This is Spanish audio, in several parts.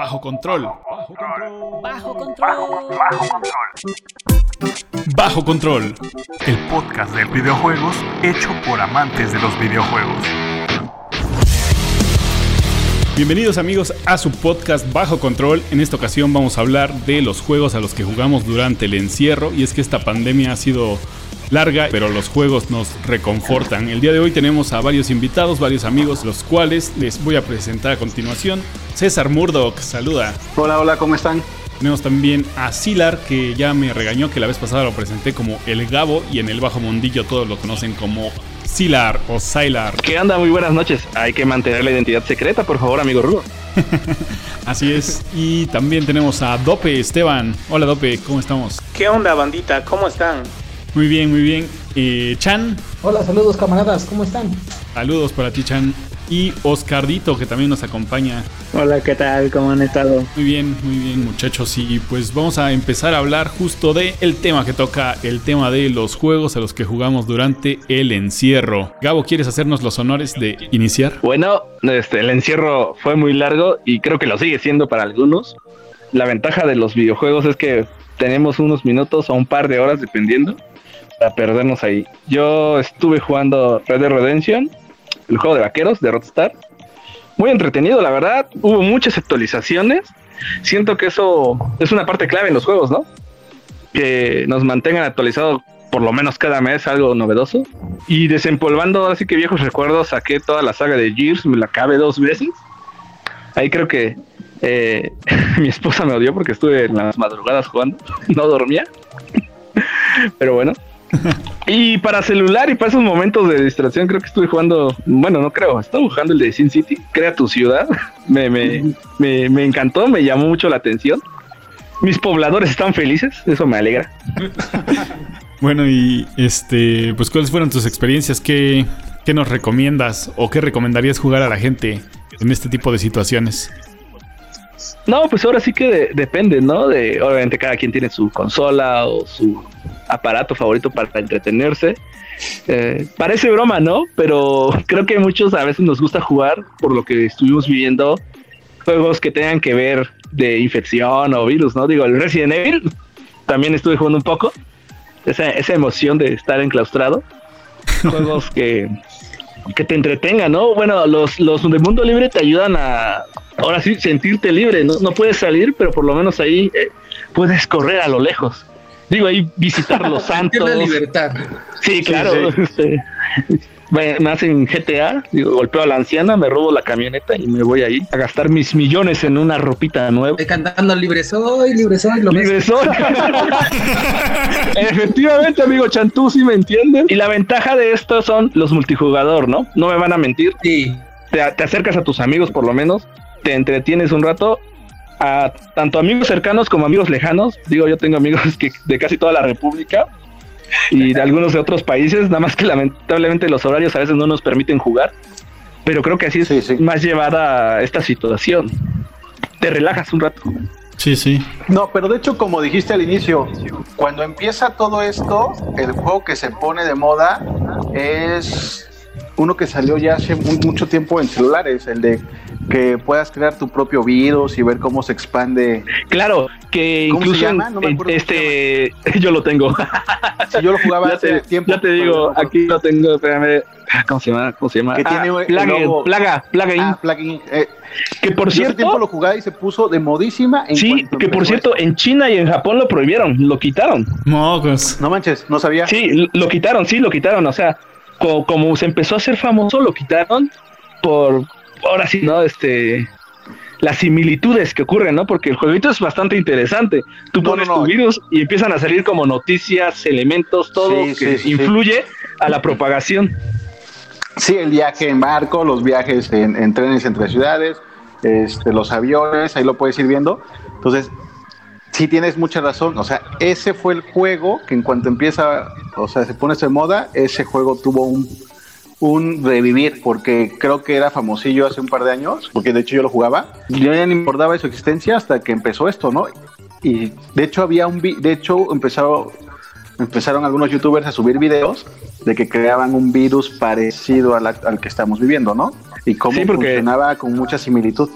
Bajo control. Bajo control. Bajo control. Bajo control. Bajo control. El podcast de videojuegos hecho por amantes de los videojuegos. Bienvenidos amigos a su podcast Bajo Control. En esta ocasión vamos a hablar de los juegos a los que jugamos durante el encierro y es que esta pandemia ha sido larga, pero los juegos nos reconfortan. El día de hoy tenemos a varios invitados, varios amigos, los cuales les voy a presentar a continuación. César Murdoch, saluda. Hola, hola, ¿cómo están? Tenemos también a Silar, que ya me regañó que la vez pasada lo presenté como El Gabo y en el bajo mundillo todos lo conocen como Silar o Silar. ¿Qué onda? Muy buenas noches. Hay que mantener la identidad secreta, por favor, amigo Rudo. Así es. Y también tenemos a Dope Esteban. Hola Dope, ¿cómo estamos? ¿Qué onda, bandita? ¿Cómo están? Muy bien, muy bien. Eh, Chan. Hola, saludos camaradas, ¿cómo están? Saludos para ti, Chan. Y Oscardito, que también nos acompaña. Hola, ¿qué tal? ¿Cómo han estado? Muy bien, muy bien, muchachos. Y pues vamos a empezar a hablar justo de el tema que toca, el tema de los juegos a los que jugamos durante el encierro. Gabo, ¿quieres hacernos los honores de iniciar? Bueno, este, el encierro fue muy largo y creo que lo sigue siendo para algunos. La ventaja de los videojuegos es que tenemos unos minutos o un par de horas, dependiendo, a perdernos ahí. Yo estuve jugando Red Dead Redemption, el juego de vaqueros de Rockstar. Muy entretenido, la verdad. Hubo muchas actualizaciones. Siento que eso es una parte clave en los juegos, ¿no? Que nos mantengan actualizados por lo menos cada mes algo novedoso. Y desempolvando así que viejos recuerdos, saqué toda la saga de Gears, me la acabé dos veces. Ahí creo que eh, mi esposa me odió porque estuve en las madrugadas jugando, no dormía. Pero bueno, y para celular y para esos momentos de distracción, creo que estuve jugando, bueno, no creo, estaba jugando el de Sin City, Crea tu ciudad. Me, me, me, encantó, me llamó mucho la atención. Mis pobladores están felices, eso me alegra. bueno, y este, pues, ¿cuáles fueron tus experiencias? ¿Qué, ¿Qué nos recomiendas o qué recomendarías jugar a la gente en este tipo de situaciones? No, pues ahora sí que depende, ¿no? De, obviamente cada quien tiene su consola o su aparato favorito para entretenerse. Eh, parece broma, ¿no? Pero creo que muchos a veces nos gusta jugar, por lo que estuvimos viviendo, juegos que tengan que ver de infección o virus, ¿no? Digo, el Resident Evil también estuve jugando un poco. Esa, esa emoción de estar enclaustrado. juegos que, que te entretengan, ¿no? Bueno, los, los de mundo libre te ayudan a, ahora sí, sentirte libre, ¿no? No puedes salir, pero por lo menos ahí eh, puedes correr a lo lejos. Digo, ahí visitar los santos. la libertad. Sí, claro. Este, me hacen GTA, digo, golpeo a la anciana, me robo la camioneta y me voy ahí a gastar mis millones en una ropita nueva. cantando libre soy, libre soy, lo Libre soy. Efectivamente, amigo Chantú, sí me entienden. Y la ventaja de esto son los multijugador, ¿no? No me van a mentir. Sí. Te, te acercas a tus amigos por lo menos, te entretienes un rato a tanto amigos cercanos como amigos lejanos. Digo, yo tengo amigos que de casi toda la República y de algunos de otros países, nada más que lamentablemente los horarios a veces no nos permiten jugar. Pero creo que así es más llevada esta situación. Te relajas un rato. Sí, sí. No, pero de hecho, como dijiste al inicio, cuando empieza todo esto, el juego que se pone de moda es uno que salió ya hace mucho tiempo en celulares, el de que puedas crear tu propio virus y ver cómo se expande. Claro, que incluso este yo lo tengo. yo lo jugaba hace tiempo. Ya te digo, aquí lo tengo, espérame. ¿Cómo se llama? ¿Cómo se llama? Que tiene ah, plaga, plaga, ah, plugin. Eh, que por cierto, tiempo lo jugaba y se puso de modísima. sí, que por cierto, en China y en Japón lo prohibieron, lo quitaron. No, no manches, no sabía. Sí, lo quitaron, sí, lo quitaron. O sea, como, se empezó a hacer famoso, lo quitaron por, ahora sí, ¿no? Este, las similitudes que ocurren, ¿no? Porque el jueguito es bastante interesante. Tú pones tu virus y empiezan a salir como noticias, elementos, todo que influye a la propagación. Sí, el viaje en barco, los viajes en, en, trenes entre ciudades, este, los aviones, ahí lo puedes ir viendo. Entonces, sí tienes mucha razón. O sea, ese fue el juego que en cuanto empieza, o sea, se pone de moda, ese juego tuvo un, un revivir, porque creo que era famosillo hace un par de años, porque de hecho yo lo jugaba. Yo ya ni importaba de su existencia hasta que empezó esto, ¿no? Y de hecho había un, de hecho empezaron, empezaron algunos youtubers a subir videos de que creaban un virus parecido al que estamos viviendo, ¿no? Y cómo funcionaba con mucha similitud.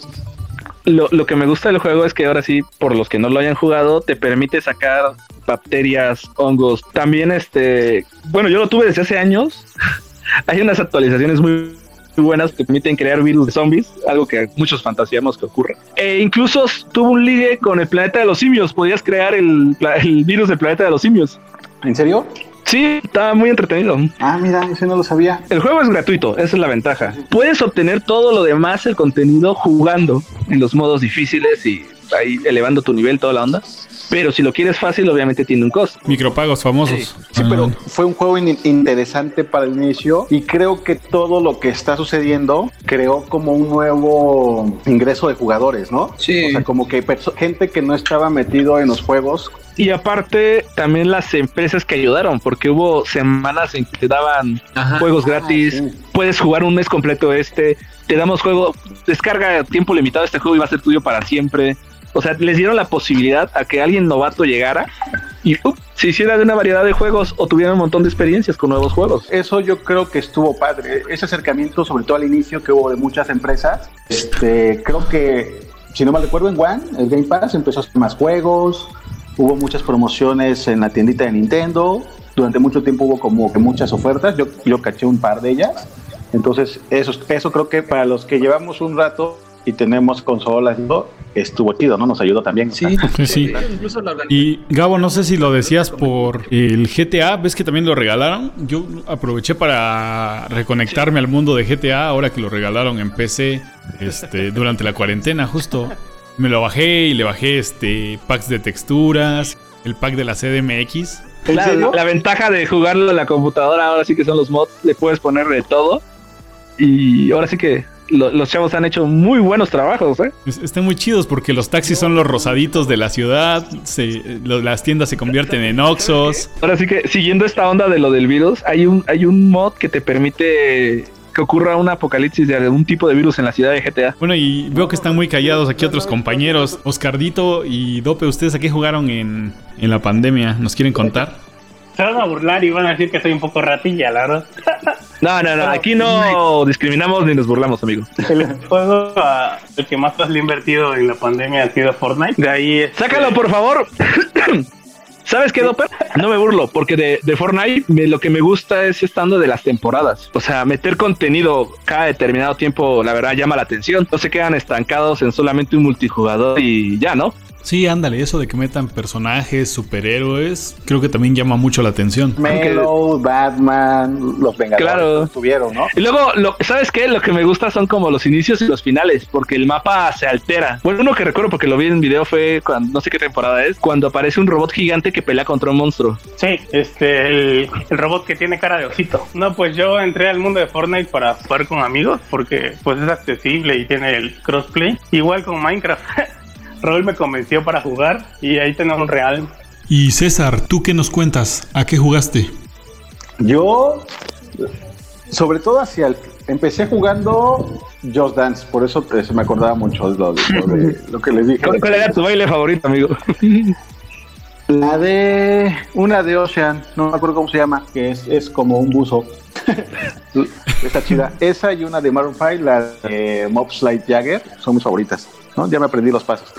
Lo, lo que me gusta del juego es que ahora sí, por los que no lo hayan jugado, te permite sacar bacterias, hongos. También este, bueno, yo lo tuve desde hace años. Hay unas actualizaciones muy buenas que permiten crear virus de zombies, algo que muchos fantaseamos que ocurra. E incluso tuvo un ligue con el planeta de los simios, podías crear el, el virus del planeta de los simios. ¿En serio? Sí, estaba muy entretenido. Ah, mira, ese no lo sabía. El juego es gratuito, esa es la ventaja. Puedes obtener todo lo demás, el contenido, jugando en los modos difíciles y ahí elevando tu nivel, toda la onda. Pero si lo quieres fácil, obviamente tiene un costo. Micropagos famosos. Sí, pero fue un juego in- interesante para el inicio y creo que todo lo que está sucediendo creó como un nuevo ingreso de jugadores, ¿no? Sí. O sea, como que gente que no estaba metido en los juegos. Y aparte, también las empresas que ayudaron, porque hubo semanas en que te daban Ajá. juegos gratis, sí. puedes jugar un mes completo este, te damos juego, descarga a tiempo limitado este juego y va a ser tuyo para siempre. O sea, les dieron la posibilidad a que alguien novato llegara y ¡up! se hiciera de una variedad de juegos o tuviera un montón de experiencias con nuevos juegos. Eso yo creo que estuvo padre. Ese acercamiento, sobre todo al inicio que hubo de muchas empresas, este, creo que, si no mal recuerdo, en One, el Game Pass empezó a hacer más juegos, hubo muchas promociones en la tiendita de Nintendo, durante mucho tiempo hubo como que muchas ofertas, yo, yo caché un par de ellas. Entonces, eso, eso creo que para los que llevamos un rato y tenemos consolas, y todo, estuvo chido, ¿no? Nos ayudó también. Sí, Sí. Y Gabo, no sé si lo decías por el GTA, ves que también lo regalaron. Yo aproveché para reconectarme al mundo de GTA ahora que lo regalaron en PC este, durante la cuarentena, justo. Me lo bajé y le bajé este packs de texturas, el pack de la CDMX. ¿En La, serio? la ventaja de jugarlo en la computadora ahora sí que son los mods, le puedes poner de todo. Y ahora sí que lo- los chavos han hecho muy buenos trabajos, ¿eh? Es- Están muy chidos porque los taxis son los rosaditos de la ciudad, se- lo- las tiendas se convierten en Oxos. Ahora sí que siguiendo esta onda de lo del virus, hay un, hay un mod que te permite que ocurra un apocalipsis de algún tipo de virus en la ciudad de GTA. Bueno, y veo que están muy callados aquí otros compañeros. Oscardito y Dope, ¿ustedes a qué jugaron en, en la pandemia? ¿Nos quieren contar? Se van a burlar y van a decir que soy un poco ratilla, la verdad. No, no, no, aquí no discriminamos ni nos burlamos, amigo. El juego ah, el que más le he invertido en la pandemia ha sido Fortnite. De ahí este, Sácalo, por favor. ¿Sabes qué, Doper? No me burlo, porque de, de Fortnite me- lo que me gusta es estando de las temporadas. O sea, meter contenido cada determinado tiempo, la verdad, llama la atención. No se quedan estancados en solamente un multijugador y ya, ¿no? Sí, ándale, eso de que metan personajes, superhéroes, creo que también llama mucho la atención. Melo, Batman, los Vengadores Claro. estuvieron, ¿no? Y luego, lo, ¿sabes qué? Lo que me gusta son como los inicios y los finales, porque el mapa se altera. Bueno, uno que recuerdo porque lo vi en video fue cuando, no sé qué temporada es, cuando aparece un robot gigante que pelea contra un monstruo. Sí, este, el, el robot que tiene cara de osito. No, pues yo entré al mundo de Fortnite para jugar con amigos porque pues es accesible y tiene el crossplay. Igual con Minecraft. Raúl me convenció para jugar y ahí tenemos un real. Y César, ¿tú qué nos cuentas? ¿A qué jugaste? Yo, sobre todo hacia el. Empecé jugando Just Dance, por eso se me acordaba mucho de lo, de- lo de- lo que les dije. ¿Cuál, cuál era tu baile favorito, amigo? La de. Una de Ocean, no me acuerdo cómo se llama, que es, es como un buzo. Está chida. Esa y una de Maroon 5, la de Mob Slide Jagger, son mis favoritas. ¿No? Ya me aprendí los pasos.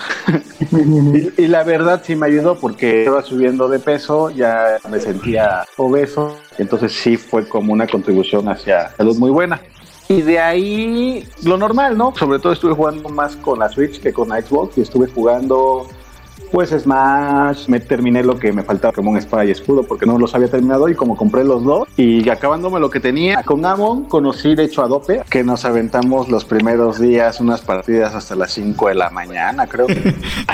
y, la verdad sí me ayudó porque estaba subiendo de peso, ya me sentía obeso. Entonces sí fue como una contribución hacia salud muy buena. Y de ahí lo normal, ¿no? Sobre todo estuve jugando más con la Switch que con la Xbox y estuve jugando pues Smash, me terminé lo que me faltaba como un espada y escudo porque no los había terminado y como compré los dos y acabándome lo que tenía con Amon conocí de hecho a Dope que nos aventamos los primeros días unas partidas hasta las 5 de la mañana creo.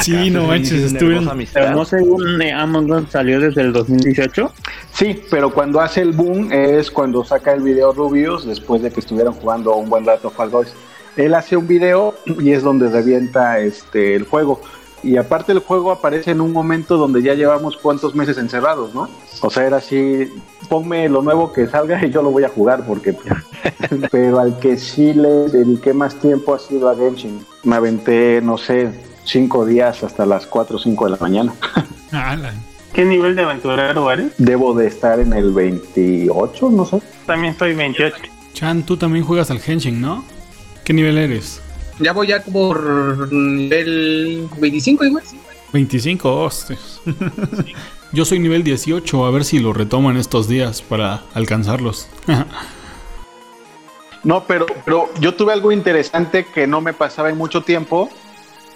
Sí, no manches, estuvieron... Pero no según eh, Among Us salió desde el 2018. Sí, pero cuando hace el boom es cuando saca el video Rubius después de que estuvieron jugando un buen rato Fall Guys. Él hace un video y es donde revienta este el juego. Y aparte el juego aparece en un momento donde ya llevamos cuántos meses encerrados, ¿no? O sea, era así, ponme lo nuevo que salga y yo lo voy a jugar porque... Pero al que sí le dediqué más tiempo ha sido a Genshin. Me aventé, no sé, cinco días hasta las 4 o 5 de la mañana. ¿Qué nivel de aventurero eres? Debo de estar en el 28, no sé. También estoy 28. Chan, tú también juegas al Henshin, ¿no? ¿Qué nivel eres? Ya voy ya por nivel 25 igual. 25, hostias. Yo soy nivel 18, a ver si lo retoman estos días para alcanzarlos. No, pero, pero yo tuve algo interesante que no me pasaba en mucho tiempo.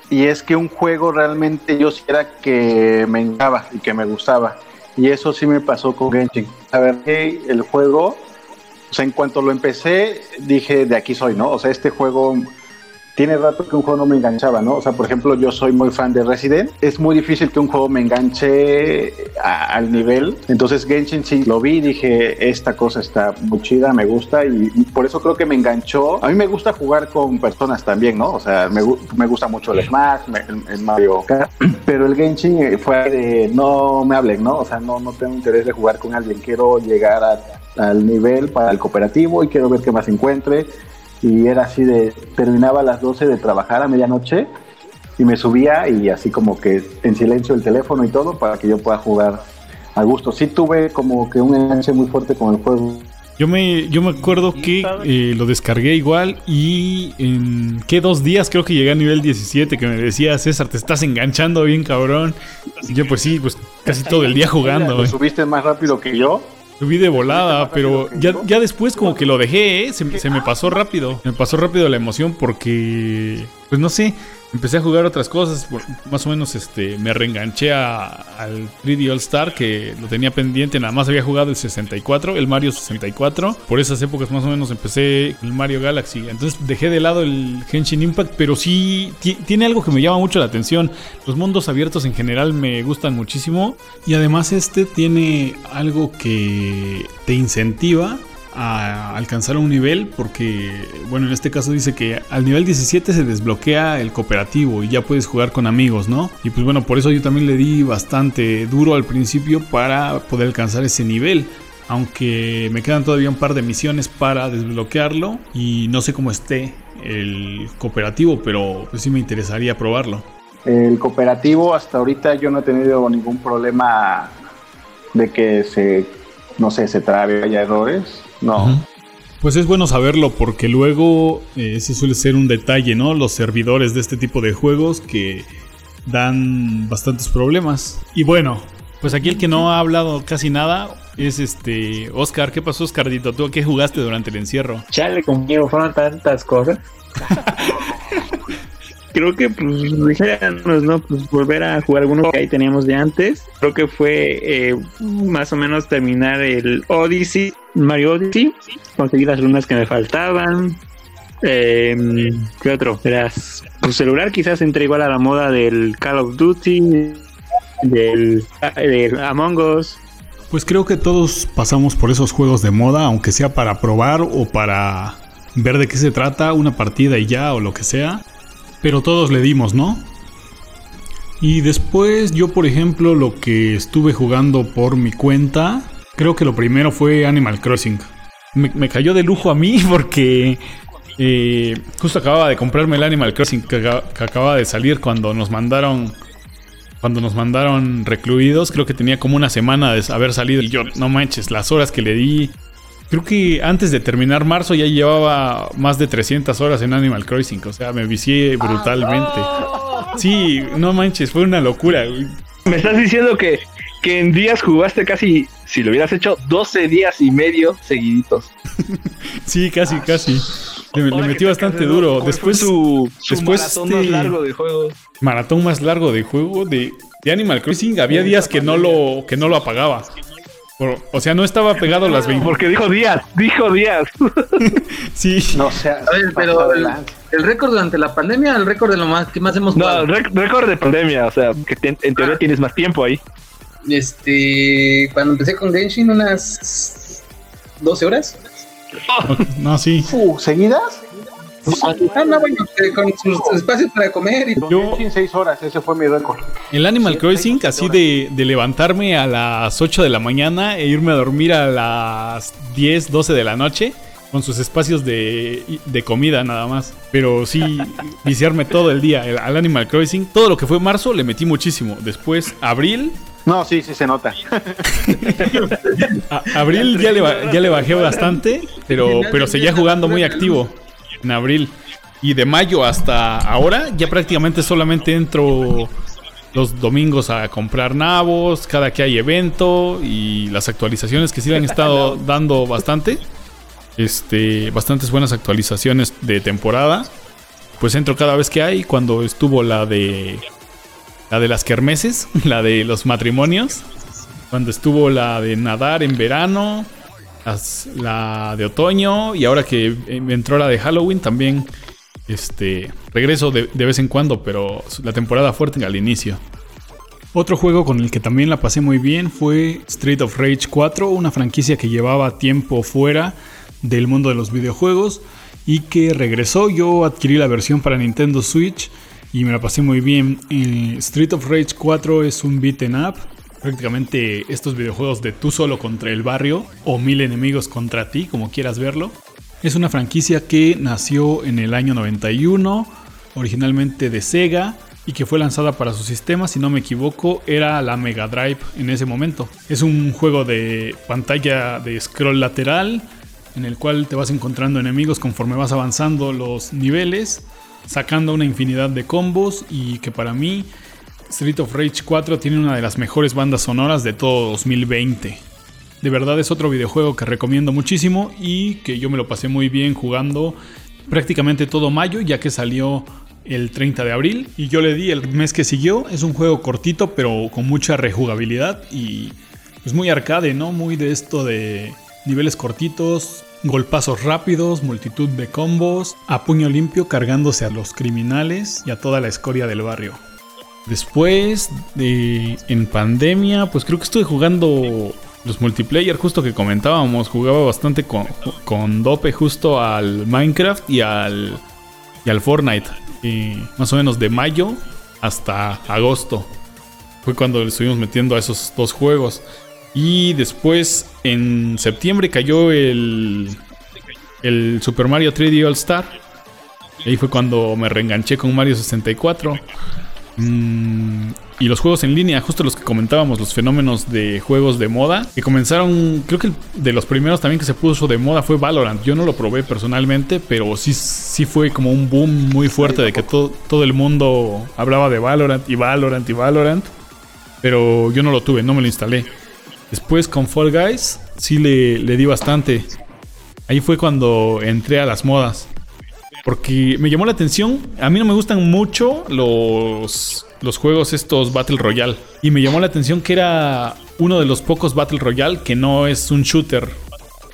Y es que un juego realmente yo sí era que me encantaba y que me gustaba. Y eso sí me pasó con Genshin. A ver, que el juego, o sea, en cuanto lo empecé, dije, de aquí soy, ¿no? O sea, este juego tiene rato que un juego no me enganchaba, ¿no? O sea, por ejemplo, yo soy muy fan de Resident. Es muy difícil que un juego me enganche a- al nivel. Entonces Genshin sí lo vi y dije, esta cosa está muy chida, me gusta y por eso creo que me enganchó. A mí me gusta jugar con personas también, ¿no? O sea, me, me gusta mucho el Smash, me- el, el Mario Kart, pero el Genshin eh, fue de no me hablen, ¿no? O sea, no, no tengo interés de jugar con alguien. Quiero llegar a- al nivel para el cooperativo y quiero ver qué más encuentre y era así de terminaba a las 12 de trabajar a medianoche y me subía y así como que en silencio el teléfono y todo para que yo pueda jugar a gusto. Sí tuve como que un enganche muy fuerte con el juego. Yo me, yo me acuerdo que eh, lo descargué igual y en qué dos días creo que llegué a nivel 17 que me decía César, te estás enganchando bien cabrón. Y yo pues sí, pues casi todo el día jugando. Lo subiste más rápido que yo. Subí de volada, pero ya, ya después como que lo dejé, ¿eh? se, se me pasó rápido. Me pasó rápido la emoción porque, pues no sé, empecé a jugar otras cosas. Más o menos este, me reenganché a- al 3D All Star que lo tenía pendiente. Nada más había jugado el 64, el Mario 64. Por esas épocas más o menos empecé el Mario Galaxy. Entonces dejé de lado el Genshin Impact, pero sí ti- tiene algo que me llama mucho la atención. Los mundos abiertos en general me gustan muchísimo. Y además este tiene algo que te incentiva a alcanzar un nivel porque, bueno, en este caso dice que al nivel 17 se desbloquea el cooperativo y ya puedes jugar con amigos, ¿no? Y pues bueno, por eso yo también le di bastante duro al principio para poder alcanzar ese nivel. Aunque me quedan todavía un par de misiones para desbloquearlo y no sé cómo esté el cooperativo, pero pues sí me interesaría probarlo. El cooperativo hasta ahorita yo no he tenido ningún problema de que se, no sé, se trabe, haya errores. No. Pues es bueno saberlo porque luego eh, ese suele ser un detalle, ¿no? Los servidores de este tipo de juegos que dan bastantes problemas. Y bueno, pues aquí el que no ha hablado casi nada es este Oscar. ¿Qué pasó, Oscardito? ¿Tú a qué jugaste durante el encierro? Chale, conmigo fueron tantas cosas. Creo que, pues, dijéramos, ¿no? Pues volver a jugar algunos que ahí teníamos de antes. Creo que fue eh, más o menos terminar el Odyssey, Mario Odyssey, conseguir las lunas que me faltaban. Eh, ¿Qué otro? Verás, pues celular quizás entre igual a la moda del Call of Duty, del, del Among Us. Pues creo que todos pasamos por esos juegos de moda, aunque sea para probar o para ver de qué se trata, una partida y ya o lo que sea. Pero todos le dimos, ¿no? Y después yo, por ejemplo, lo que estuve jugando por mi cuenta, creo que lo primero fue Animal Crossing. Me, cayó de lujo a mí porque eh, justo acababa de comprarme el Animal Crossing que, que acaba de salir cuando nos mandaron cuando nos mandaron recluidos, creo que tenía como una semana de haber salido. Y yo, no manches, las horas que le di. Creo que antes de terminar marzo ya llevaba más de 300 horas en Animal Crossing. O sea, me vicié brutalmente. Sí, no manches, fue una locura. Me estás diciendo que, que en días jugaste casi, si lo hubieras hecho, 12 días y medio seguiditos. Sí, casi, casi. Le, le metí bastante duro. Después, su, su después, maratón este- más largo de juego. maratón más largo de juego de, de Animal Crossing. Había días que no lo, que no lo apagaba. Por- o sea, no estaba pegado a las 20. Porque dijo días, dijo días. Sí. No sea. A ver, pero el, el récord durante la pandemia, el récord de lo más que más hemos No, récord de pandemia, o sea, que te- en teoría tienes más tiempo ahí. Este, cuando empecé con Genshin, unas 12 horas. No, sí. Uh, ¿Seguidas? Ah, no, bueno, con sus espacios para comer y Yo- en seis horas, ese fue mi récord. El Animal Crossing, así de, de levantarme a las 8 de la mañana e irme a dormir a las 10, 12 de la noche, con sus espacios de, de comida nada más. Pero sí, viciarme todo el día el- al Animal Crossing. Todo lo que fue marzo le metí muchísimo. Después, abril. No, sí, sí se nota. a- abril ya le, ya le bajé bastante, pero, pero seguía jugando muy activo en abril. Y de mayo hasta ahora ya prácticamente solamente entro los domingos a comprar nabos, cada que hay evento y las actualizaciones que sí le han estado dando bastante. Este, bastantes buenas actualizaciones de temporada. Pues entro cada vez que hay. Cuando estuvo la de la de las kermeses, la de los matrimonios, cuando estuvo la de nadar en verano, la de otoño y ahora que entró la de Halloween también este regreso de, vez en cuando, pero la temporada fuerte al inicio. Otro juego con el que también la pasé muy bien fue Street of Rage 4, una franquicia que llevaba tiempo fuera del mundo de los videojuegos y que regresó. Yo adquirí la versión para Nintendo Switch y me la pasé muy bien. Eh, Street of Rage 4 es un beaten up. Prácticamente estos videojuegos de tú solo contra el barrio o mil enemigos contra ti, como quieras verlo. Es una franquicia que nació en el año 91, originalmente de Sega y que fue lanzada para su sistema, si no me equivoco, era la Mega Drive en ese momento. Es un juego de pantalla de scroll lateral en el cual te vas encontrando enemigos conforme vas avanzando los niveles, sacando una infinidad de combos y que para mí Street of Rage 4 tiene una de las mejores bandas sonoras de todo 2020. De verdad es otro videojuego que recomiendo muchísimo y que yo me lo pasé muy bien jugando prácticamente todo mayo ya que salió el 30 de abril y yo le di el mes que siguió. Es un juego cortito pero con mucha rejugabilidad y es muy arcade, ¿no? Muy de esto de niveles cortitos, golpazos rápidos, multitud de combos, a puño limpio cargándose a los criminales y a toda la escoria del barrio. Después de en pandemia, pues creo que estuve jugando los multiplayer justo que comentábamos, jugaba bastante con, con dope justo al Minecraft y al y al Fortnite, eh, más o menos de mayo hasta agosto. Fue cuando le estuvimos metiendo a esos dos juegos. Y después en septiembre cayó el el Super Mario 3D All Star. Ahí fue cuando me reenganché con Mario 64. Mm, y los juegos en línea, justo los que comentábamos, los fenómenos de juegos de moda, que comenzaron, creo que de los primeros también que se puso de moda fue Valorant. Yo no lo probé personalmente, pero sí, sí fue como un boom muy fuerte de que todo, todo el mundo hablaba de Valorant y Valorant y Valorant. Pero yo no lo tuve, no me lo instalé. Después con Fall Guys, sí le, le di bastante. Ahí fue cuando entré a las modas. Porque me llamó la atención. A mí no me gustan mucho los, los juegos estos Battle Royale. Y me llamó la atención que era uno de los pocos Battle Royale que no es un shooter.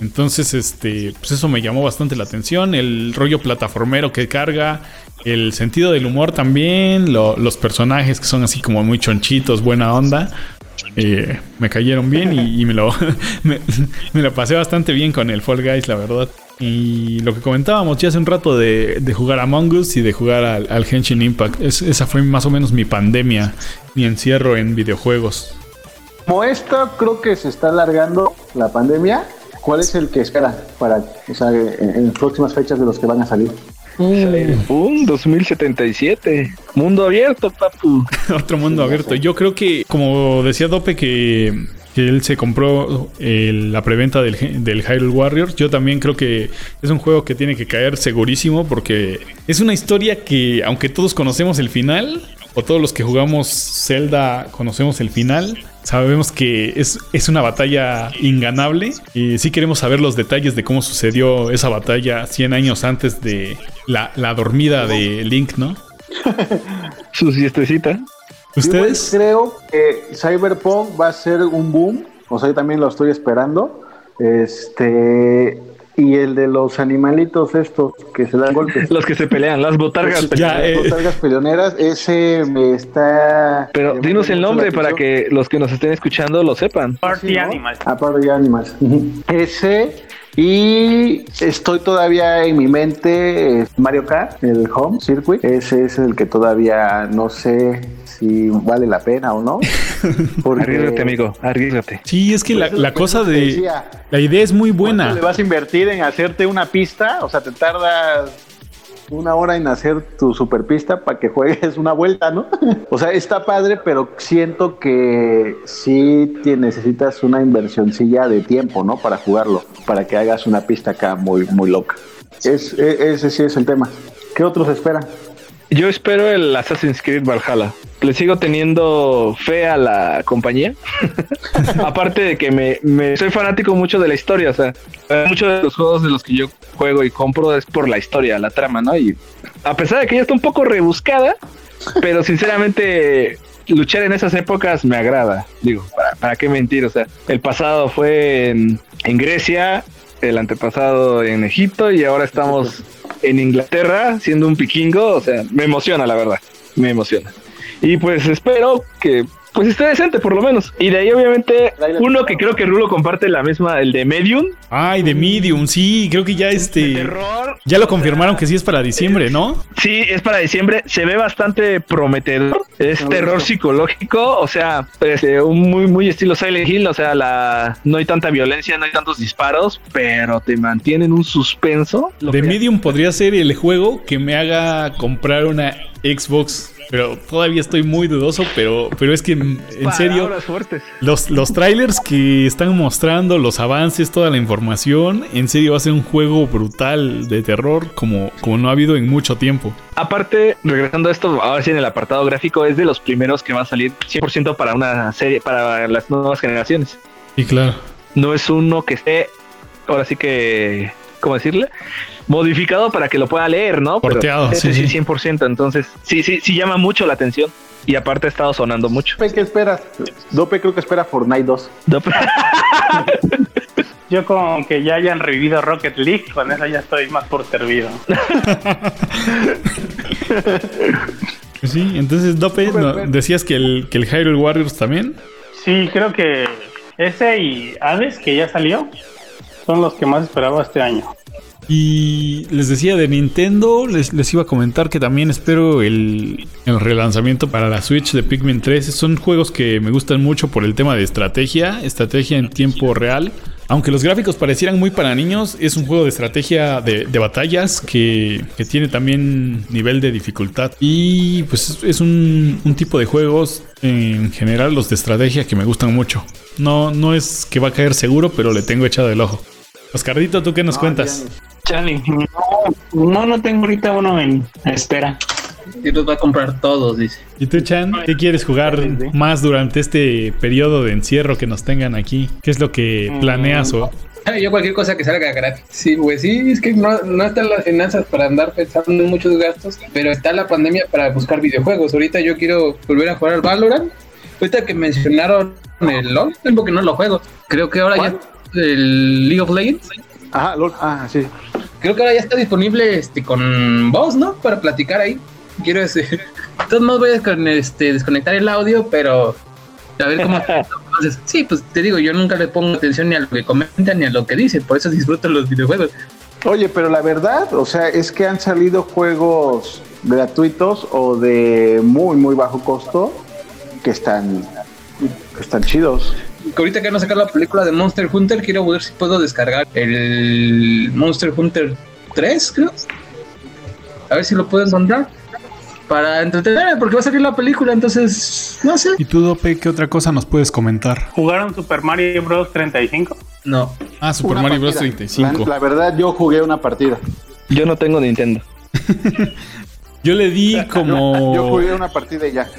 Entonces, este, pues eso me llamó bastante la atención. El rollo plataformero que carga. El sentido del humor también. lo- los personajes que son así como muy chonchitos, buena onda. Eh, me cayeron bien y, me lo me, me pasé bastante bien con el Fall Guys, la verdad. Y lo que comentábamos ya hace un rato de, de jugar a Among Us y de jugar al, al Henshin Impact. Es- esa fue más o menos mi pandemia, mi encierro en videojuegos. Como esto creo que se está alargando la pandemia, ¿cuál es el que espera para, o sea, en próximas fechas de los que van a salir? Un 2077. Mundo abierto, papu. Otro mundo abierto. Yo creo que, como decía Dope, que, que él se compró eh, la preventa del, del Hyrule Warriors, yo también creo que es un juego que tiene que caer segurísimo porque es una historia que, aunque todos conocemos el final, o todos los que jugamos Zelda conocemos el final, sabemos que es, es una batalla inganable y sí queremos saber los detalles de cómo sucedió esa batalla 100 años antes de la, la dormida de Link, ¿no? Su siestecita. ¿Ustedes? Yo creo que Cyberpunk va a ser un boom, o sea, yo también lo estoy esperando. Este y el de los animalitos estos que se dan golpes. Los que se pelean, las botargas. Ya, Las eh. botargas peleoneras, ese me está. Pero me dinos el nombre para que los que nos estén escuchando lo sepan. Party Sí, ¿no? Animal. Aparte de Animals. Ese. Y estoy todavía en mi mente es Mario Kart, el Home Circuit. Ese es el que todavía no sé si vale la pena o no. Porque Arriesgate, amigo, arriesgate. Sí, es que la, la cosa de... decía, La idea es muy ¿cuánto buena. le vas a invertir en hacerte una pista? O sea, te tardas una hora en hacer tu superpista para que juegues una vuelta, ¿no? o sea, está padre, pero siento que sí te necesitas una inversioncilla de tiempo, ¿no? Para jugarlo, para que hagas una pista acá muy, muy loca. Es, e- ese sí es el tema. ¿Qué otros esperan? Yo espero el Assassin's Creed Valhalla. Le sigo teniendo fe a la compañía. Aparte de que me, me- soy fanático mucho de la historia. O sea, muchos de los juegos de los que yo juego y compro es por la historia, la trama, ¿no? Y a pesar de que ya está un poco rebuscada, pero sinceramente luchar en esas épocas me agrada. Digo, ¿para, para qué mentir? O sea, el pasado fue en, en Grecia, el antepasado en Egipto y ahora estamos en Inglaterra siendo un vikingo. O sea, me emociona, la verdad. Me emociona. Y pues espero que pues esté decente por lo menos. Y de ahí obviamente uno que creo que Rulo comparte la misma, el de Medium. Ay, de Medium, sí, creo que ya este. Terror. Ya lo confirmaron que sí es para diciembre, ¿no? Sí, es para diciembre. Se ve bastante prometedor. Es terror psicológico. O sea, este, un muy, muy estilo Silent Hill. O sea, la, no hay tanta violencia, no hay tantos disparos, pero te mantienen un suspenso. De Medium podría ser el juego que me haga comprar una Xbox. Pero todavía estoy muy dudoso, pero, pero es que en serio, los, los trailers que están mostrando, los avances, toda la información, en serio va a ser un juego brutal de terror como, como no ha habido en mucho tiempo. Aparte, regresando a esto, ahora sí en el apartado gráfico, es de los primeros que va a salir 100% para una serie, para las nuevas generaciones. Y claro. No es uno que esté, ahora sí que, ¿cómo decirle? Modificado para que lo pueda leer, ¿no? Pero Porteado, ese sí, sí, sí. 100%. Entonces, sí, sí, sí llama mucho la atención. Y aparte ha estado sonando mucho. Dope, ¿Qué esperas? Dope creo que espera Fortnite 2. Yo con que ya hayan revivido Rocket League, con eso ya estoy más por servido. Sí, entonces Dope, no, decías que el, que el Hyrule Warriors también. Sí, creo que ese y Hades, que ya salió, son los que más esperaba este año. Y les decía de Nintendo, les, les iba a comentar que también espero el, el relanzamiento para la Switch de Pikmin 3. Son juegos que me gustan mucho por el tema de estrategia, estrategia en tiempo real. Aunque los gráficos parecieran muy para niños, es un juego de estrategia de, de batallas que, que tiene también nivel de dificultad. Y pues es- un, un tipo de juegos, en general los de estrategia, que me gustan mucho. No, no es que va a caer seguro, pero le tengo echado el ojo. Oscardito, ¿tú qué nos cuentas? Chale, no, no, no tengo ahorita uno en espera. Y los va a comprar todos, dice. ¿Y tú, Chan? ¿Qué quieres jugar más durante este periodo de encierro que nos tengan aquí? ¿Qué es lo que planeas o...? Ah, Yo cualquier cosa que salga gratis. Sí, pues sí, es que no, no están las finanzas para andar pensando en muchos gastos, pero está la pandemia para buscar videojuegos. Ahorita yo quiero volver a jugar al Valorant. Ahorita que mencionaron el LOL, tiempo que no lo juego. Creo que ahora ya el League of Legends, Ajá, LOL. Ah, sí. creo que ahora ya está disponible este con voz, ¿no? Para platicar ahí. Quiero decir, de todos modos voy a este, desconectar el audio, pero a ver cómo. Entonces, sí, pues te digo, yo nunca le pongo atención ni a lo que comentan ni a lo que dicen, por eso disfruto los videojuegos. Oye, pero la verdad, o sea, es que han salido juegos gratuitos o de muy, muy bajo costo que están, que están chidos. Que ahorita que van a sacar la película de Monster Hunter, quiero ver si puedo descargar el Monster Hunter 3, creo. A ver si lo puedo encontrar. Para entretenerme, porque va a salir la película, entonces, no sé. ¿Y tú, Dope, qué otra cosa nos puedes comentar? ¿Jugaron Super Mario Bros. 35? No. Ah, Super Una Mario Bros. partida. 35. La, la verdad, yo jugué una partida. Yo no tengo Nintendo. Yo le di como... Yo jugué una partida y ya.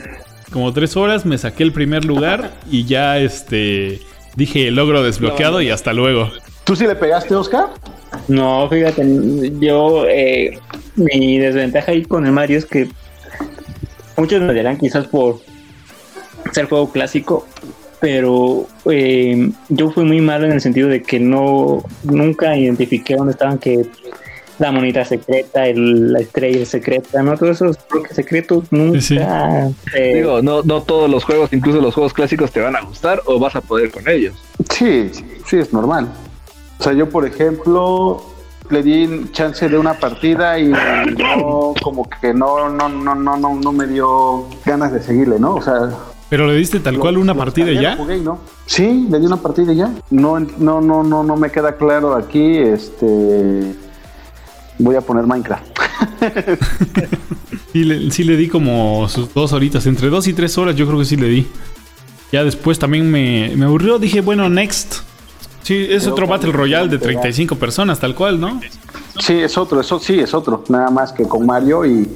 Como tres horas, me saqué el primer lugar y ya este dije logro desbloqueado y hasta luego. ¿Tú sí le pegaste, Oscar? No, fíjate, yo, eh, mi desventaja ahí con el Mario es que muchos me dirán quizás por ser juego clásico, pero eh, yo fui muy malo en el sentido de que no, nunca identifiqué dónde estaban que la monita secreta, el- la estrella secreta, ¿no? Todos esos bloques secretos nunca... Sí. eh, Digo, no, no todos los juegos, incluso los juegos clásicos, te van a gustar o vas a poder con ellos. Sí, sí, es normal. O sea, yo, por ejemplo, le di chance de una partida y no, como que no, no, no, no, no, no me dio ganas de seguirle, ¿no? O sea, Pero le diste tal cual una partida y ya. jugué no. Sí, le di una partida y ya. No, no, no, no, no me queda claro aquí, este, voy a poner Minecraft. Sí le, sí le di como sus dos horitas, entre dos y tres horas yo creo que sí le di. Ya después también me, me aburrió, dije, bueno, next. Sí, es Pero otro Battle Royale de pegar. 35 personas, tal cual, ¿no? Sí, es otro, eso sí, es otro. Nada más que con Mario y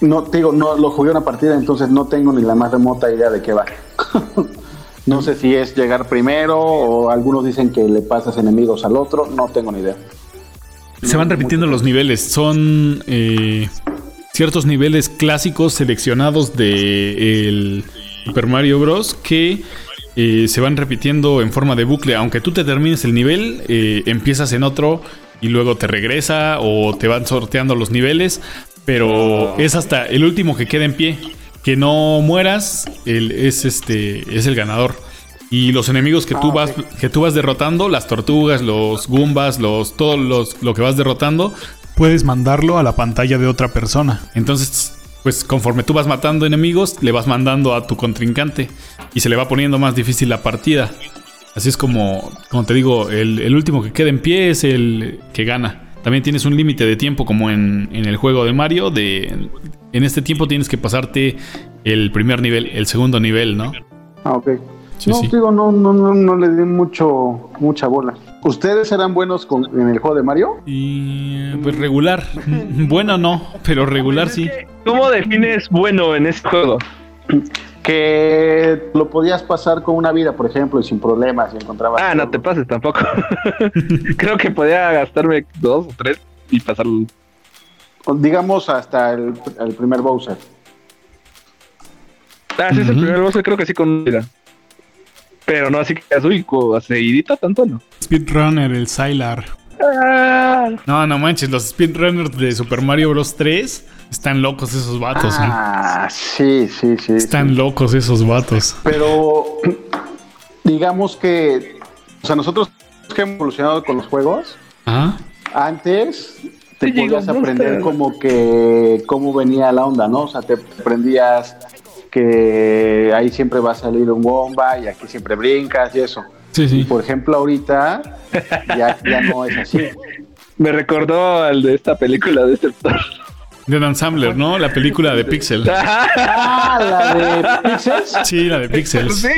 no te digo, no lo jugué una partida, entonces no tengo ni la más remota idea de qué va. no sé si es llegar primero o algunos dicen que le pasas enemigos al otro, no tengo ni idea. Se van repitiendo los niveles. Son eh, ciertos niveles clásicos seleccionados de el Super Mario Bros. que eh, se van repitiendo en forma de bucle. Aunque tú te termines el nivel, eh, empiezas en otro y luego te regresa o te van sorteando los niveles. Pero es hasta el último que queda en pie. Que no mueras, es este es el ganador. Y los enemigos que tú Ah, vas ok. que tú vas derrotando, las tortugas, los goombas, los todos los lo que vas derrotando, puedes mandarlo a la pantalla de otra persona. Entonces, pues conforme tú vas matando enemigos, le vas mandando a tu contrincante y se le va poniendo más difícil la partida. Así es como, como te digo, el, el último que queda en pie es el que gana. También tienes un límite de tiempo como en, en el juego de Mario. De, en este tiempo tienes que pasarte el primer nivel, el segundo nivel, ¿no? Ah, ok. Sí, no, sí. digo, no, no, no, no le di mucho, mucha bola. ¿Ustedes eran buenos con, en el juego de Mario? Y pues regular. bueno no, pero regular sí. ¿Cómo defines bueno en este juego? Que lo podías pasar con una vida, por ejemplo, y sin problemas, y encontrabas. Ah, no te pases tampoco. Creo que podía gastarme dos o tres y pasarlo. Digamos hasta el, el primer Bowser. Ah, sí, es el primer boss, creo que sí con vida. Pero no así que uy, co- seguidita tanto no. Speedrunner, el Sylar. Ah, No, no manches, los speedrunners de Super Mario Bros. 3 están locos esos vatos. ¿eh? Ah, sí, sí, sí. Están sí. locos esos vatos. Pero digamos que, o sea, nosotros que hemos evolucionado con los juegos, Ah, antes te Sí, podías aprender como que cómo venía la onda, ¿no? O sea, te aprendías que ahí siempre va a salir un bomba y aquí siempre brincas y eso. sí, Y sí. por ejemplo, ahorita ya, ya no es así. me recordó al de esta película de este actor. De Dan Sandler, ¿no? La película de Pixel. Ah, la de Pixels. Sí, la de Pixels. Sí.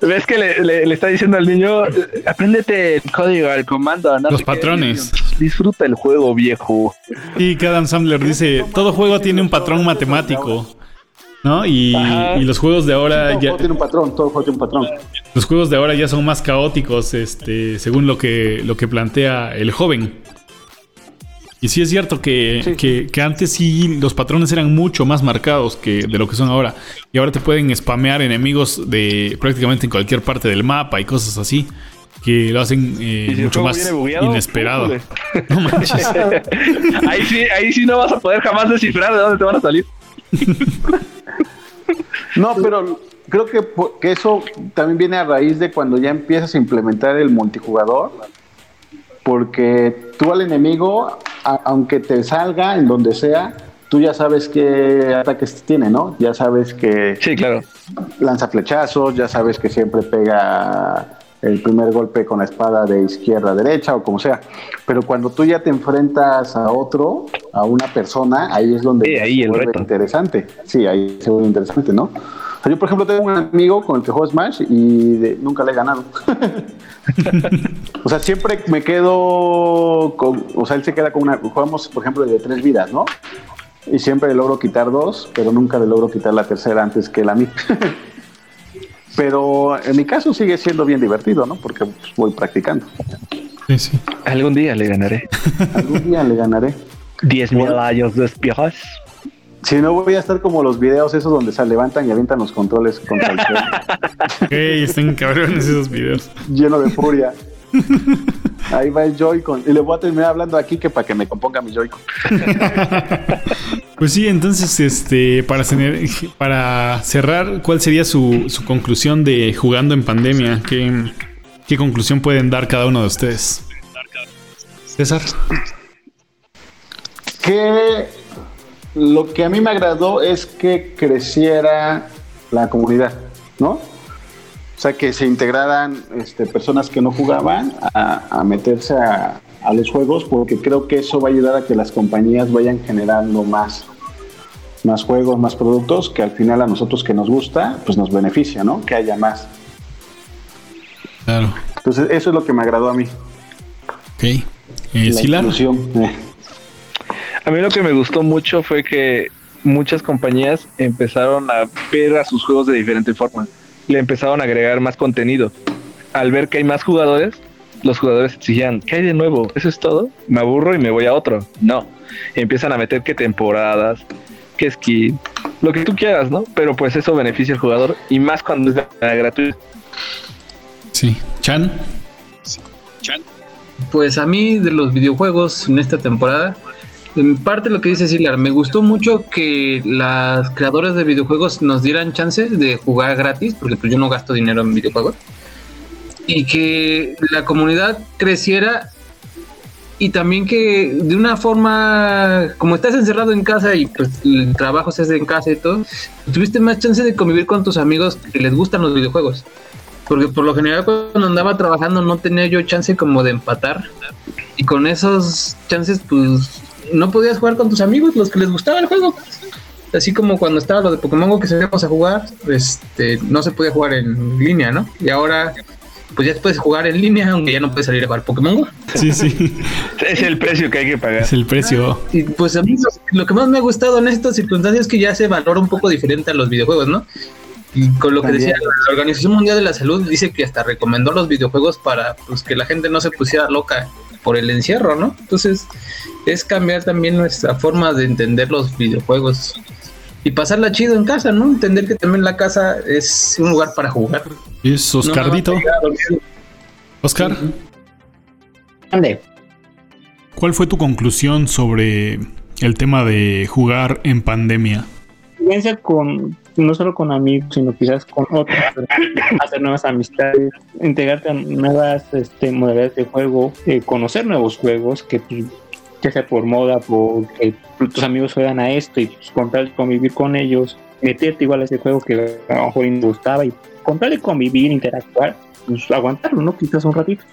¿Ves que le, le- le está diciendo al niño, "Eh, apréndete el código, el comando? no Los sé qué"? patrones. Disfruta el juego, viejo. Y que Adam Sandler dice, todo juego tiene un patrón matemático. ¿No? Y, los juegos de ahora Todo ya, juego tiene un patrón, todo juego tiene un patrón. los juegos de ahora ya son más caóticos, este, según lo que, lo que plantea el joven. Y sí es cierto que, Sí. que- que antes sí los patrones eran mucho más marcados que de lo que son ahora. Y ahora te pueden spamear enemigos de prácticamente en cualquier parte del mapa y cosas así. Que lo hacen eh, si mucho más bugueado, inesperado. No manches. ahí sí, ahí sí no vas a poder jamás descifrar de dónde te van a salir. No, pero creo que, eso también viene a raíz de cuando ya empiezas a implementar el multijugador. Porque tú al enemigo, a- aunque te salga en donde sea, tú ya sabes qué ataques tiene, ¿no? Ya sabes que Sí, claro. lanza flechazos, ya sabes que siempre pega el primer golpe con la espada de izquierda a derecha o como sea. Pero cuando tú ya te enfrentas a otro, a una persona, ahí es donde Sí, ahí se el vuelve reto. interesante. Sí, ahí se vuelve interesante, ¿no? O sea, yo, por ejemplo, tengo un amigo con el que juego Smash y de- nunca le he ganado. o sea, siempre me quedo con, o sea, él se queda con una, jugamos, por ejemplo, de tres vidas, ¿no? Y siempre le logro quitar dos, pero nunca le logro quitar la tercera antes que él a mí. Pero en mi caso sigue siendo bien divertido, ¿no? Porque pues, voy practicando. Sí, sí. Algún día le ganaré. Algún día le ganaré. 10.000 años después. Si no, voy a estar como los videos esos donde se levantan y avientan los controles contra el suelo, Ey, están cabrones esos videos. lleno de furia. Ahí va el Joy-Con. Y le voy a terminar hablando aquí que para que me componga mi Joy-Con. Pues sí, entonces, este, para, cener- para cerrar, ¿cuál sería su, su conclusión de jugando en pandemia? ¿Qué, ¿Qué conclusión pueden dar cada uno de ustedes? César. que lo que a mí me agradó es que creciera la comunidad, ¿no? O sea, que se integraran este, personas que no jugaban a meterse a, a los juegos, porque creo que eso va a ayudar a que las compañías vayan generando más, más juegos, más productos, que al final a nosotros que nos gusta, pues nos beneficia, ¿no? Que haya más. Claro. Entonces, eso es lo que me agradó a mí. Ok. Eh, La inclusión. Eh. A mí lo que me gustó mucho fue que muchas compañías empezaron a ver a sus juegos de diferente forma. Le empezaron a agregar más contenido. Al ver que hay más jugadores, los jugadores exigían, ¿qué hay de nuevo? ¿Eso es todo? Me aburro y me voy a otro. No. Empiezan a meter que temporadas, que skin, lo que tú quieras, ¿no? Pero pues eso beneficia al jugador y más cuando es de manera gratuita. Sí. Chan. Pues a mí de los videojuegos en esta temporada, en parte lo que dice Silar, me gustó mucho que las creadoras de videojuegos nos dieran chance de jugar gratis, porque pues yo no gasto dinero en videojuegos, y que la comunidad creciera y también que de una forma, como estás encerrado en casa y pues el trabajo se hace en casa y todo, tuviste más chance de convivir con tus amigos que les gustan los videojuegos. Porque por lo general cuando andaba trabajando no tenía yo chance como de empatar. Y con esos chances pues no podías jugar con tus amigos, los que les gustaba el juego. Así como cuando estaba lo de Pokémon Go que salíamos a jugar, este, no se podía jugar en línea, ¿no? Y ahora pues ya puedes jugar en línea, aunque ya no puedes salir a jugar Pokémon Go. Sí, sí. Es el precio que hay que pagar. Es el precio. Y pues a mí lo, que más me ha gustado en estas circunstancias es que ya se valora un poco diferente a los videojuegos, ¿no? Y con lo que También. decía la Organización Mundial de la Salud, dice que hasta recomendó los videojuegos para pues, que la gente no se pusiera loca por el encierro, ¿no? Entonces es cambiar también nuestra forma de entender los videojuegos y pasarla chido en casa, ¿no? Entender que también la casa es un lugar para jugar. Es No Oscardito. Oscar, Ande. ¿cuál fue tu conclusión sobre el tema de jugar en pandemia? Experiencia con, no solo con amigos, sino quizás con otros, hacer nuevas amistades, integrarte a nuevas este, modalidades de juego, eh, conocer nuevos juegos que pues, ya sea por moda, porque tus amigos juegan a esto y pues, con tal de convivir con ellos, meterte igual a ese juego que a lo mejor te gustaba y con tal de convivir, interactuar, pues aguantarlo, ¿no? Quizás un ratito.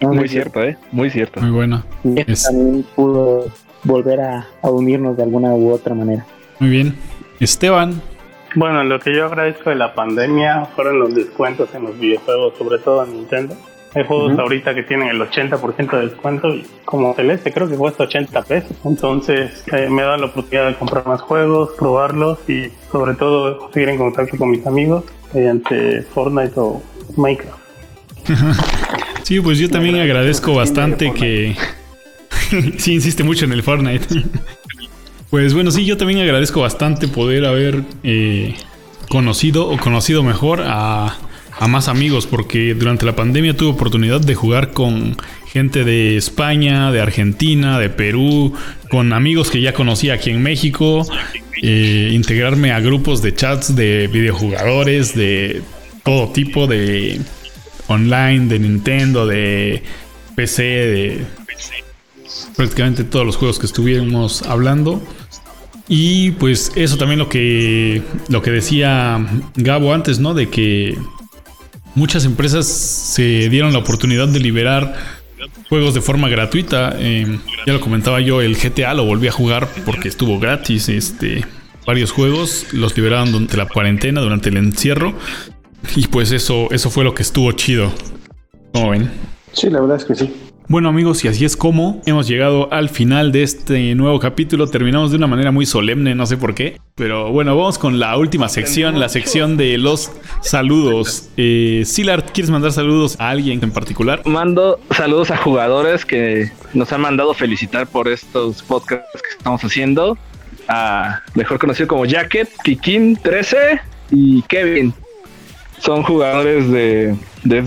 No, Muy no, cierto, ¿eh? Muy cierto. Muy buena. y eso Es- también pudo volver a, a unirnos de alguna u otra manera. Muy bien. Esteban, Bueno, lo que yo agradezco de la pandemia fueron los descuentos en los videojuegos, sobre todo en Nintendo. Hay juegos ahorita que tienen el 80% de descuento y como Celeste creo que cuesta 80 pesos. Entonces eh, me da la oportunidad de comprar más juegos, probarlos y sobre todo seguir en contacto con mis amigos mediante Fortnite o Minecraft. Sí, pues yo también agradezco bastante que... sí, insiste mucho en el Fortnite. pues bueno, sí, yo también agradezco bastante poder haber eh, conocido o conocido mejor a, a más amigos, porque durante la pandemia tuve oportunidad de jugar con gente de España, de Argentina, de Perú, con amigos que ya conocía aquí en México, eh, integrarme a grupos de chats de videojugadores de todo tipo de online, de Nintendo, de PC, de prácticamente todos los juegos que estuvimos hablando. Y pues eso también lo que lo que decía Gabo antes, ¿no? De que muchas empresas se dieron la oportunidad de liberar juegos de forma gratuita. Eh, ya lo comentaba yo, el GTA lo volví a jugar porque estuvo gratis. Este, varios juegos los liberaron durante la cuarentena, durante el encierro. Y pues eso, eso fue lo que estuvo chido. ¿Cómo ven? Sí, la verdad es que sí. Bueno amigos, y así es como hemos llegado al final de este nuevo capítulo. Terminamos de una manera muy solemne, no sé por qué. Pero bueno, vamos con la última sección, la sección de los saludos. Eh, Silart, ¿quieres mandar saludos a alguien en particular? Mando saludos a jugadores que nos han mandado felicitar por estos podcasts que estamos haciendo. A mejor conocido como Jacket, Kikin 13 y Kevin. Son jugadores de, de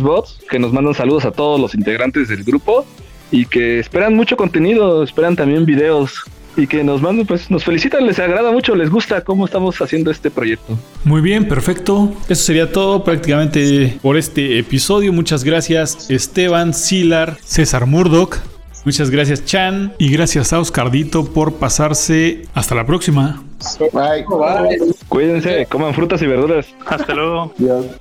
que nos mandan saludos a todos los integrantes del grupo y que esperan mucho contenido, esperan también videos y que nos mandan, pues nos felicitan, les agrada mucho, les gusta cómo estamos haciendo este proyecto. Muy bien, perfecto. Eso sería todo prácticamente por este episodio. Muchas gracias Esteban, Silar, César Murdoch. Muchas gracias Chan y gracias a Oscardito por pasarse. Hasta la próxima. Bye. Bye. Cuídense, coman frutas y verduras. Hasta luego.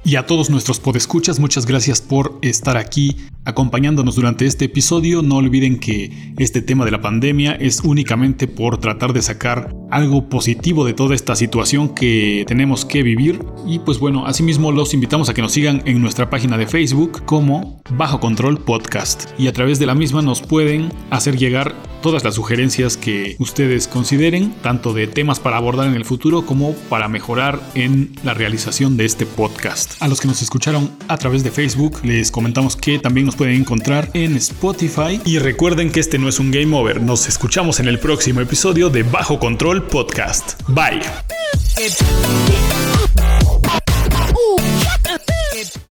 Y a todos nuestros podescuchas, muchas gracias por estar aquí acompañándonos durante este episodio. No olviden que este tema de la pandemia es únicamente por tratar de sacar algo positivo de toda esta situación que tenemos que vivir. Y pues bueno, asimismo los invitamos a que nos sigan en nuestra página de Facebook como Bajo Control Podcast. Y a través de la misma nos pueden hacer llegar todas las sugerencias que ustedes consideren, tanto de temas para abordar en el futuro como para mejorar en la realización de este podcast. A los que nos escucharon a través de Facebook, les comentamos que también nos pueden encontrar en Spotify. Y recuerden que este no es un game over. Nos escuchamos en el próximo episodio de Bajo Control Podcast. Bye.